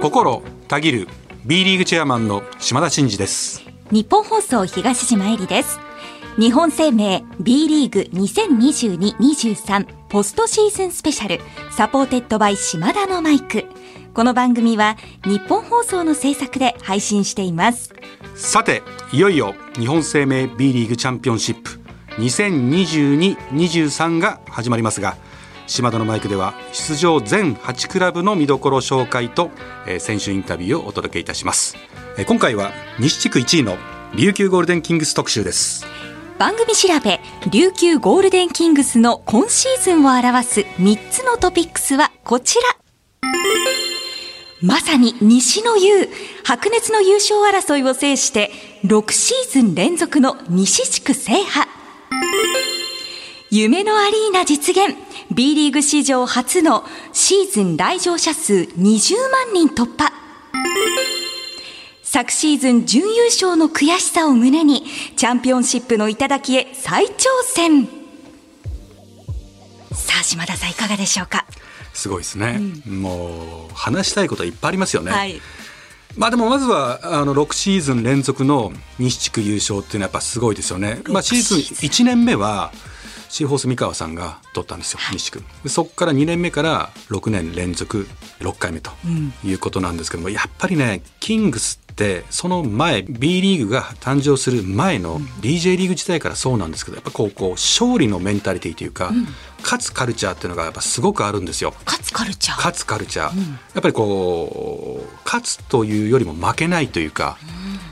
心たぎる B リーグチェアマンの島田慎二です。ニッポン放送東島衣里です。日本生命 B リーグ2022-23ポストシーズンスペシャル supported by 島田のマイク。この番組はニッポン放送の制作で配信しています。さていよいよ日本生命 B リーグチャンピオンシップ2022-23が始まりますが島田のマイクでは出場全8クラブの見どころ紹介と、えー、選手インタビューをお届けいたします、えー、今回は西地区1位の琉球ゴールデンキングス特集です。番組調べ琉球ゴールデンキングスの今シーズンを表す3つのトピックスはこちら。まさに西の優白熱の優勝争いを制して6シーズン連続の西地区制覇。夢のアリーナ実現。B リーグ史上初のシーズン来場者数20万人突破。昨シーズン準優勝の悔しさを胸にチャンピオンシップの頂へ再挑戦。さあ島田さんいかがでしょうか？すごいですね、うん、もう話したいことはいっぱいありますよね、はい、まあでもまずはあの6シーズン連続の西地区優勝っていうのはやっぱすごいですよね、まあ、シーズン1年目はシーホース三河さんが取ったんですよ、はい、西地区そこから2年目から6年連続6回目ということなんですけども、うん、やっぱりねキングスってその前 B リーグが誕生する前の DJ リーグ時代からそうなんですけどやっぱこうこう勝利のメンタリティーというか、うん、勝つカルチャーっていうのがやっぱすごくあるんですよ。勝つカルチャー。勝つカルチャー、うん、やっぱりこう勝つというよりも負けないというか、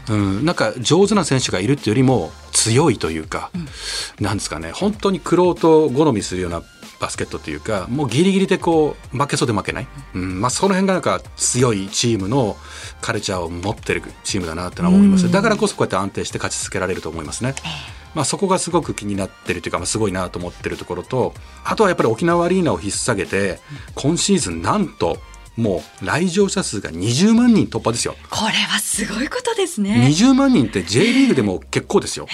うん、なんか上手な選手がいるっていうよりも強いというか、うん、なんですかね本当に苦労と好みするようなバスケットというかもうギリギリでこう負けそうで負けない、うんまあ、その辺がなんか強いチームのカルチャーを持ってるチームだなって思います、だからこそこうやって安定して勝ち続けられると思いますね。まあ、そこがすごく気になってるというか、まあ、すごいなと思ってるところとあとはやっぱり沖縄アリーナを引っ提げて今シーズンなんともう来場者数が20万人突破ですよ。これはすごいことですね。20万人って J リーグでも結構ですよ。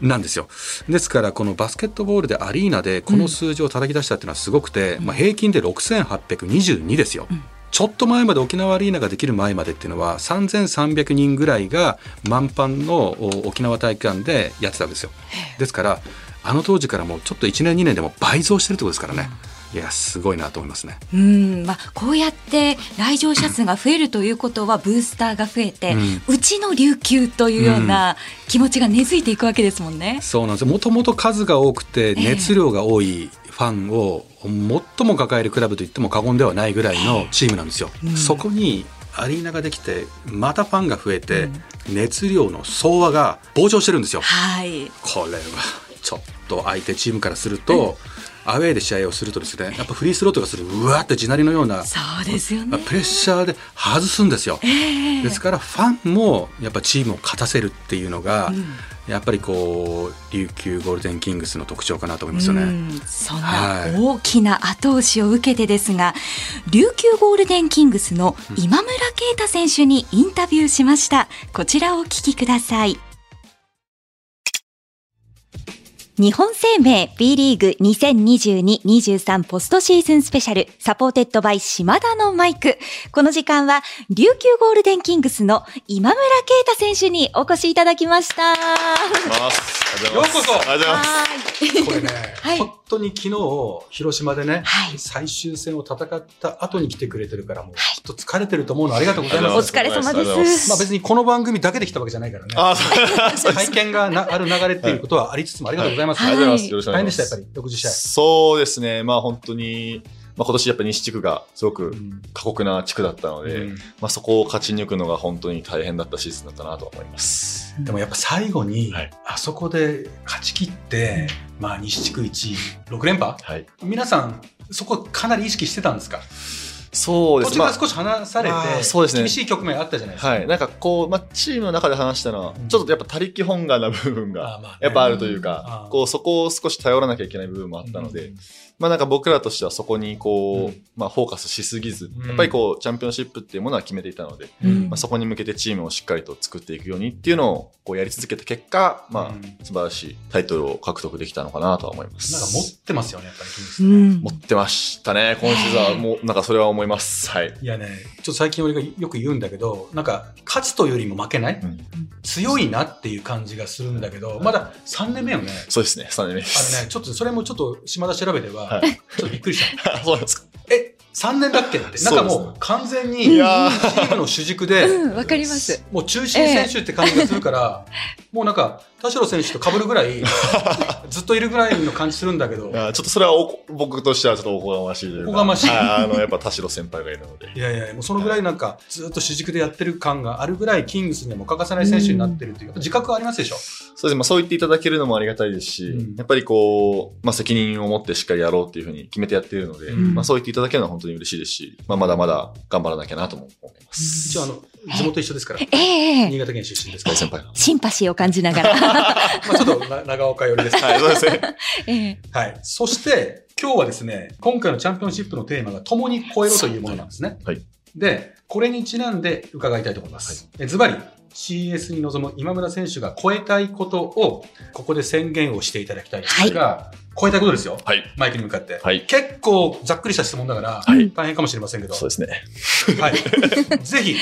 なんですよ。ですからこのバスケットボールでアリーナでこの数字を叩き出したっていうのはすごくて、うん、まあ、平均で6822ですよ。うんちょっと前まで沖縄アリーナができる前までっていうのは3300人ぐらいが満帆の沖縄体育館でやってたわけですよ。ですからあの当時からもうちょっと1年2年でも倍増してるってことですからね。いやすごいなと思いますね。うん、まあこうやって来場者数が増えるということはブースターが増えて、うん、ちの琉球というような気持ちが根付いていくわけですもんね。そうなんです。もともと数が多くて熱量が多いファンを最も抱えるクラブと言っても過言ではないぐらいのチームなんですよ。うん、そこにアリーナができてまたファンが増えて、熱量の総和が膨張してるんですよ。はい、これはちょっと相手チームからすると、アウェーで試合をするとですねやっぱフリースローとかするうわって地鳴りのようなそうですよ、ね、プレッシャーで外すんですよ、えー、ですからファンもやっぱチームを勝たせるっていうのが、うん、やっぱりこう琉球ゴールデンキングスの特徴かなと思いますよね、うん、そんな大きな後押しを受けてですが、はい、琉球ゴールデンキングスの今村啓太選手にインタビューしました。こちらをお聞きください日本生命 B リーグ2022-23ポストシーズンスペシャル supported by 島田のマイク。この時間は琉球ゴールデンキングスの今村佳太選手にお越しいただきました。ようこそありがとうございます。これね、はい、本当に昨日広島でね、はい、最終戦を戦った後に来てくれてるからもうきっと疲れてると思うのありがとうございます。お疲れ様です。まあ別にこの番組だけで来たわけじゃないからね。あ 体験がなある流れっていうことはありつつもありがとうございます。ます。ありがとうございます。よろしくお願いします。大変でした、やっぱり、60試合。そうですね。まあ本当に、まあ、今年やっぱ西地区がすごく過酷な地区だったので、うん、まあ、そこを勝ち抜くのが本当に大変だったシーズンだったなと思います。でもやっぱ最後に、あそこで勝ち切って、まあ、西地区1位、6連覇、はい、皆さん、そこかなり意識してたんですか？そうですね。途中から少し離されて、そうですね。厳しい局面あったじゃないですか。はい。なんかこう、まあ、チームの中で話したのは、ちょっとやっぱ他力本願な部分が、やっぱあるというか、こう、そこを少し頼らなきゃいけない部分もあったので、まあなんか僕らとしてはそこにこう、まあフォーカスしすぎず、やっぱりこう、チャンピオンシップっていうものは決めていたので、まあそこに向けてチームをしっかりと作っていくようにっていうのをこうやり続けた結果、まあ素晴らしいタイトルを獲得できたのかなとは思います。なんか持ってますよね、やっぱり。持ってましたね。今シーズンはもう、なんかそれは思思います。はい。いやね、ちょっと最近俺がよく言うんだけど、なんか、勝つというよりも負けない、うん、強いなっていう感じがするんだけど、まだ3年目よね。そうですね、3年目です。あのね、ちょっとそれもちょっと島田調べでは、はい、ちょっとびっくりした。そうですか。え、3年だっけって。なんかもう完全にチームの主軸で、わ、かります。もう中心選手って感じがするから、もうなんか、田代選手と被るぐらい、ずっといるぐらいの感じするんだけど。ちょっとそれはお僕としてはちょっとおこがましいというか。おこがましい。あの、やっぱ田代先輩がいるので。いやいや、もうそのぐらいなんか、ずっと主軸でやってる感があるぐらい、キングスにも欠かせない選手になってるという、自覚はありますでしょ？そうですね。まあそう言っていただけるのもありがたいですし、うん、やっぱりこう、まあ責任を持ってしっかりやろうっていうふうに決めてやっているので、うん、まあそう言っていただけるのは本当に嬉しいですし、まあまだまだ頑張らなきゃなとも思います。一応あの、地元一緒ですから。ええ新潟県出身ですから。先輩。シンパシーを感じながら。まあちょっと長岡寄りです。はい、そうですね。ええはい。そして、今日はですね、今回のチャンピオンシップのテーマが共に超えろというものなんですね。はい。で、これにちなんで伺いたいと思います。ズバリ、CS に臨む今村選手が超えたいことを、ここで宣言をしていただきたいんですが、はい、超えたいことですよ。はい。マイクに向かって。はい。結構ざっくりした質問だから、はい、大変かもしれませんけど。そうですね。はい。ぜひ、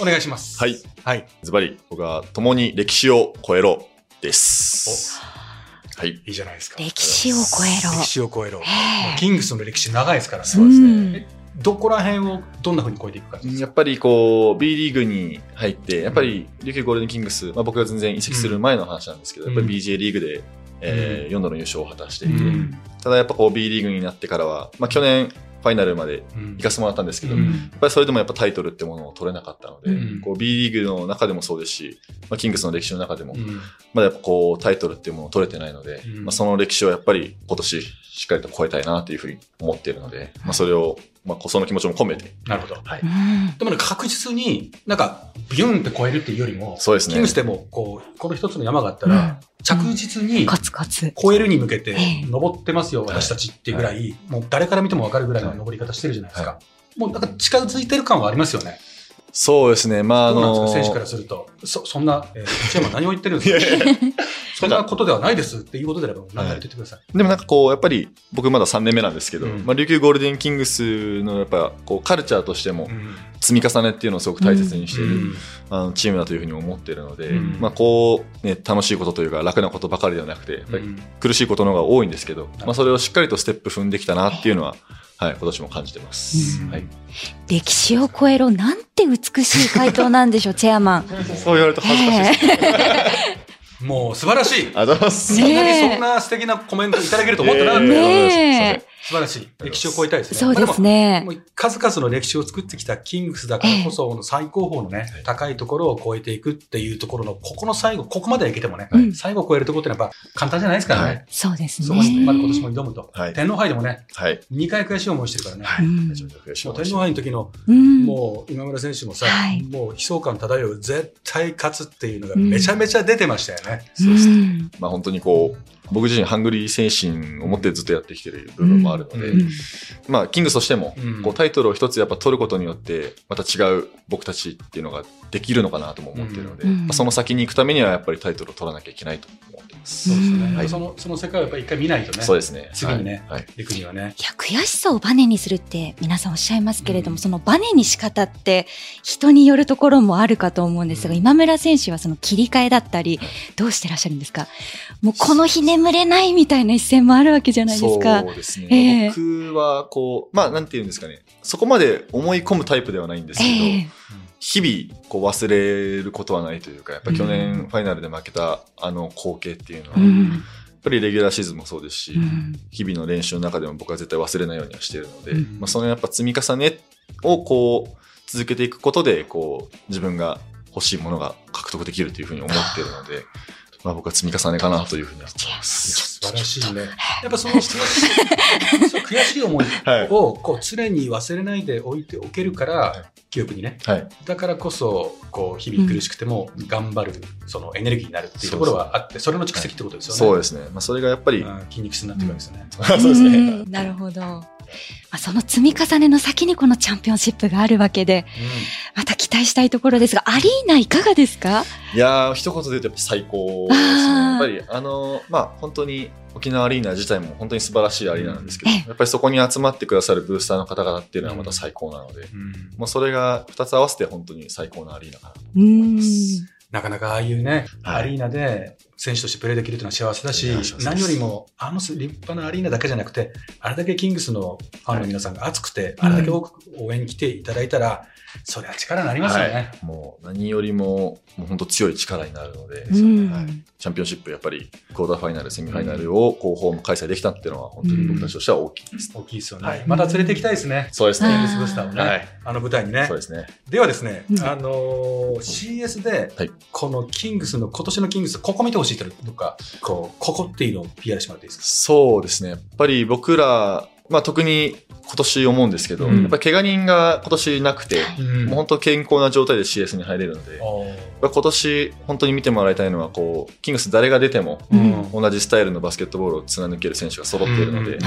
お願いします。はい。はい。ズバリ、僕は共に歴史を超えろです。はい。いいじゃないですか。歴史を超えろ。歴史を超えろ。キングスの歴史長いですからね。そうですね。どこら辺をどんなふうに超えていくかやっぱりこう B リーグに入ってやっぱり琉球ゴールデンキングス、まあ、僕が全然移籍する前の話なんですけど、やっぱり BJ リーグで、えー、4度の優勝を果たしていて、ただやっぱこう B リーグになってからは、まあ、去年ファイナルまで行かせてもらったんですけど、うん、やっぱりそれでもやっぱタイトルってものを取れなかったので、うん、こう B リーグの中でもそうですし、まあ、キングスの歴史の中でも、うん、まだやっぱこうタイトルっていうものを取れてないので、まあ、その歴史をやっぱり今年しっかりと超えたいなというふうに思っているので、まあ、それをまあ、その気持ちも込めて。なるほど。はい。でも、ね、確実に、なんか、ビュンって超えるっていうよりも、そうですね。キングスでも、こう、この一つの山があったら、着実に、コツコツ。超えるに向けて、登ってますよ、私たちっていうぐらい、もう誰から見てもわかるぐらいの登り方してるじゃないですか。もう、なんか近づいてる感はありますよね。そうですね。まあ、あの選手からすると、そ、そんな、えー、内山何を言ってるんですか？そんなことではないですっていうことであれば、何なり言ってください。でもなんかこう、やっぱり、僕まだ3年目なんですけど、うん、まあ、琉球ゴールデンキングスのやっぱ、こう、カルチャーとしても、積み重ねっていうのをすごく大切にしている、うん、あのチームだというふうに思っているので、うん、まあこう、ね、楽しいことというか楽なことばかりではなくて、やっぱり苦しいことの方が多いんですけど、まあそれをしっかりとステップ踏んできたなっていうのは、はい、今年も感じてます。はい。歴史を超えろ、なんて美しい回答なんでしょう、チェアマン。そう言われると恥ずかしいです、ね。もう素晴らしい。ありがとうございます。そんなにそんな素敵なコメントいただけると思ってなかった。ね素晴らしい。歴史を超えたいですね。そうですね。も数々の歴史を作ってきたキングスだからこそ、最高峰のね、高いところを超えていくっていうところの、ここの最後、ここまではいけてもね、最後超えるところってやっぱ簡単じゃないですからね。そうですね。そこまで今年も挑むと。天皇杯でもね、2回悔しい思いしてるからね。天皇杯の時の、もう今村選手もさ、もう悲壮感漂う絶対勝つっていうのがめちゃめちゃ出てましたよね。そうですね。まあ本当にこう、僕自身ハングリー精神を持ってずっとやってきてる部分もあるので、うん、まあ、キングスとしても、こうタイトルを一つやっぱ取ることによって、また違う僕たちっていうのができるのかなとも思ってるので、まあ、その先に行くためにはやっぱりタイトルを取らなきゃいけないと思っ。そうですね。はい、その、その世界をやっぱり一回見ないとね。そうですね。次にね、はい、行くにはね。いや、悔しさをバネにするって皆さんおっしゃいますけれども、うん、そのバネに仕方って人によるところもあるかと思うんですが、うん、今村選手はその切り替えだったり、どうしてらっしゃるんですか？もうこの日眠れないみたいな一戦もあるわけじゃないですか。そうですね。えー、僕はこう、まあなんて言うんですかね。そこまで思い込むタイプではないんですけど、えー日々こう忘れることはないというか、やっぱ去年ファイナルで負けたあの光景っていうのは、やっぱりレギュラーシーズンもそうですし、日々の練習の中でも僕は絶対忘れないようにはしているので、まあ、そのやっぱ積み重ねをこう続けていくことで、こう自分が欲しいものが獲得できるというふうに思っているので、まあ僕は積み重ねかなというふうに思います。素晴らしいね。やっぱその悔しい悔しい思いをこう常に忘れないで置いておけるから、記憶にね、はい、だからこそこう日々苦しくても頑張る、そのエネルギーになるっていうところはあってそれの蓄積ってことですよね、そうですね、まあ、それがやっぱり筋肉質になっていくわけですね、そうですね。なるほどまあ、その積み重ねの先にこのチャンピオンシップがあるわけで、また期待したいところですが、アリーナいかがですか？いやー、一言で言うとやっぱ最高ですね。やっぱり、あの、まあ、本当に沖縄アリーナ自体も本当に素晴らしいアリーナなんですけど、やっぱりそこに集まってくださるブースターの方々っていうのはまた最高なので、もうそれが2つ合わせて本当に最高なアリーナかなと思います。なかなかああいうね、はい、アリーナで選手としてプレーできるというのは幸せだし、何よりもあの立派なアリーナだけじゃなくて、あれだけキングスのファンの皆さんが熱くて、はい、あれだけ多く応援に来ていただいたら、それは力になりますよね。はい、もう何よりも、もう本当強い力になるので、うん、はい、チャンピオンシップ、やっぱりクォーターファイナル、セミファイナルをこうホーム開催できたっていうのは、本当に僕たちとしては大きいです、ね、大きいですよね。はい、また連れて行きたいですね。そうですね。キングスブースターをね、はい、あの舞台にね。そうですね。ではですね、あのー、CS で、このキングスの、今年のキングス、ここ見てほしいというか、こう、ここっていうのを PR してもらっていいですか？そうですね。やっぱり僕ら、まあ特に今年思うんですけど、うん、やっぱ怪我人が今年なくて、うん、もう本当健康な状態で CS に入れるので、今年本当に見てもらいたいのは、こう、キングス誰が出ても、同じスタイルのバスケットボールを貫ける選手が揃っているので、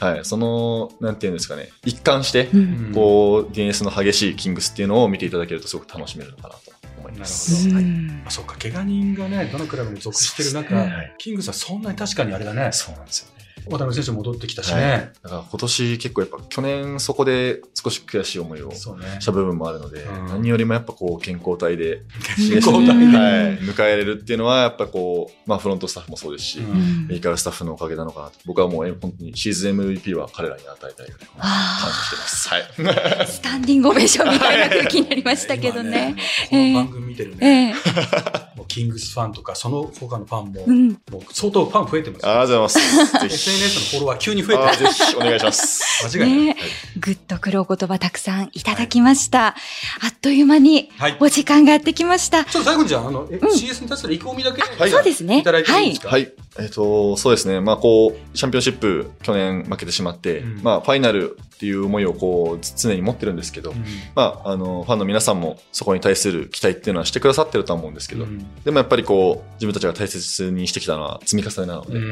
はい、その、なんていうんですかね、一貫して、こう、ディフェンスの激しいキングスっていうのを見ていただけるとすごく楽しめるのかなと。思います。はい、あ、そうか、怪我人がね、どのクラブに属してる中、ね、キングスはそんなに確かにあれだね。そうなんですよね。渡辺選手戻ってきたしね、はい、だから今年結構やっぱ去年そこで少し悔しい思いをした部分もあるので、ねうん、何よりもやっぱこう健康体で健康体で、はい、迎えられるっていうのはやっぱこう、まあフロントスタッフもそうですし、うん、メーカースタッフのおかげなのかなと。僕はもう本当にシーズン MVP は彼らに与えたいので感謝してます。はい、スタンディングオベーションみたいな空気になりましたけどね。この番組見てるね、えー、キングスファンとかその他のファンも、うん、もう相当ファン増えてます、ありがとうございます。SNS のフォロワー急に増えてぜひお願いします。間違いない。ね、ぐっとくるお言葉たくさんいただきました。はい、あっという間にお時間がやってきました。ちょっと最後にじゃあ、あの、うん、CS に対する意気込みだけ、はい、そうですね。いただいていいですか？はい。えっ、ー、と、そうですね。まあ、こう、チャンピオンシップ去年負けてしまって、うん、まあ、ファイナルっていう思いをこう、常に持ってるんですけど、うん、まあ、あの、ファンの皆さんもそこに対する期待っていうのはしてくださってるとは思うんですけど、でもやっぱりこう、自分たちが大切にしてきたのは積み重ねなので、やっ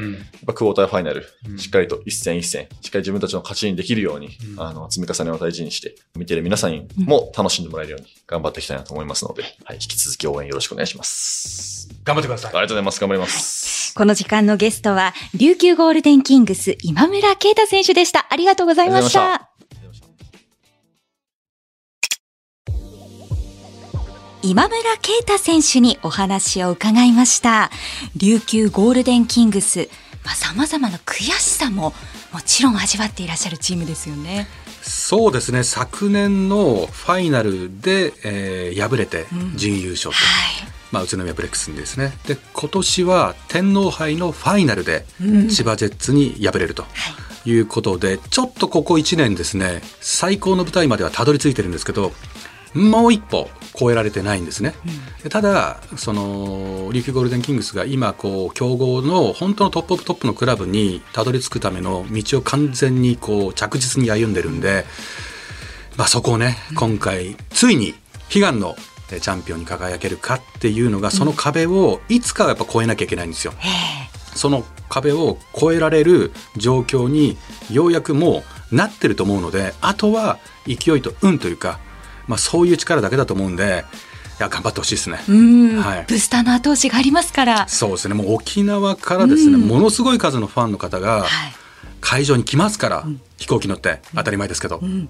ぱクォーターファイナル、しっかりと一戦一戦、しっかり自分たちの勝ちにできるように、うん、あの、積み重ねを大事にして、見てる皆さんにも楽しんでもらえるように頑張っていきたいなと思いますので、はい、引き続き応援よろしくお願いします。頑張ってください。ありがとうございます。頑張ります。この時間のゲストは、琉球ゴールデンキングス今村啓太選手でした。ありがとうございました。今村啓太選手にお話を伺いました。琉球ゴールデンキングス、まあ、様々な悔しさももちろん味わっていらっしゃるチームですよね。そうですね。昨年のファイナルで、えー、敗れて準優勝と、うんはい、まあ、宇都宮ブレックスにですね。で今年は天皇杯のファイナルで千葉ジェッツに敗れると。い。うことで、ちょっとここ1年ですね、最高の舞台まではたどり着いてるんですけど、もう一歩超えられてないんですね、うん、ただその琉球ゴールデンキングスが今こう強豪の本当の top of top のクラブにたどり着くための道を完全にこう着実に歩んでるんで、まあ、そこをね今回ついに悲願のチャンピオンに輝けるかっていうのがその壁をいつかはやっぱ越えなきゃいけないんですよ。その壁を越えられる状況にようやくもうなってると思うのであとは勢いと運というかまあ、そういう力だけだと思うんでいや頑張ってほしいですね、はい、ブースターの後押しがありますから。そうですね。もう沖縄からですね、ものすごい数のファンの方が会場に来ますから、はい、飛行機乗って。当たり前ですけど、うん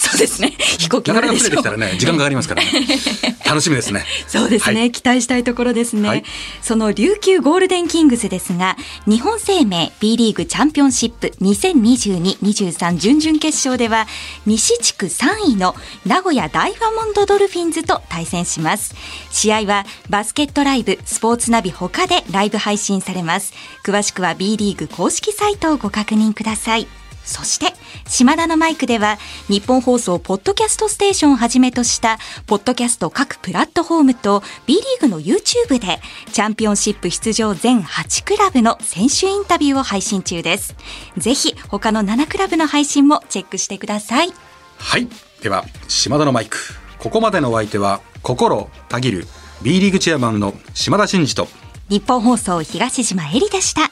そうですね。飛行機乗るでしょう。なかなかたらね、時間かかりますから、ね、楽しみですね。そうですね、はい、期待したいところですね、はい、その琉球ゴールデンキングスですが、日本生命 B リーグチャンピオンシップ2022-23準々決勝では、西地区3位の名古屋ダイヤモンドドルフィンズと対戦します。試合はバスケットライブ、スポーツナビ他でライブ配信されます。詳しくは B リーグ公式サイトをご確認ください。そして、島田のマイクでは、日本放送ポッドキャストステーションをはじめとした、ポッドキャスト各プラットフォームと、B リーグの YouTube で、チャンピオンシップ出場全8クラブの選手インタビューを配信中です。ぜひ、他の7クラブの配信もチェックしてください。はい。では、島田のマイク。ここまでのお相手は、心たぎる B リーグチェアマンの島田真二と、日本放送東島えりでした。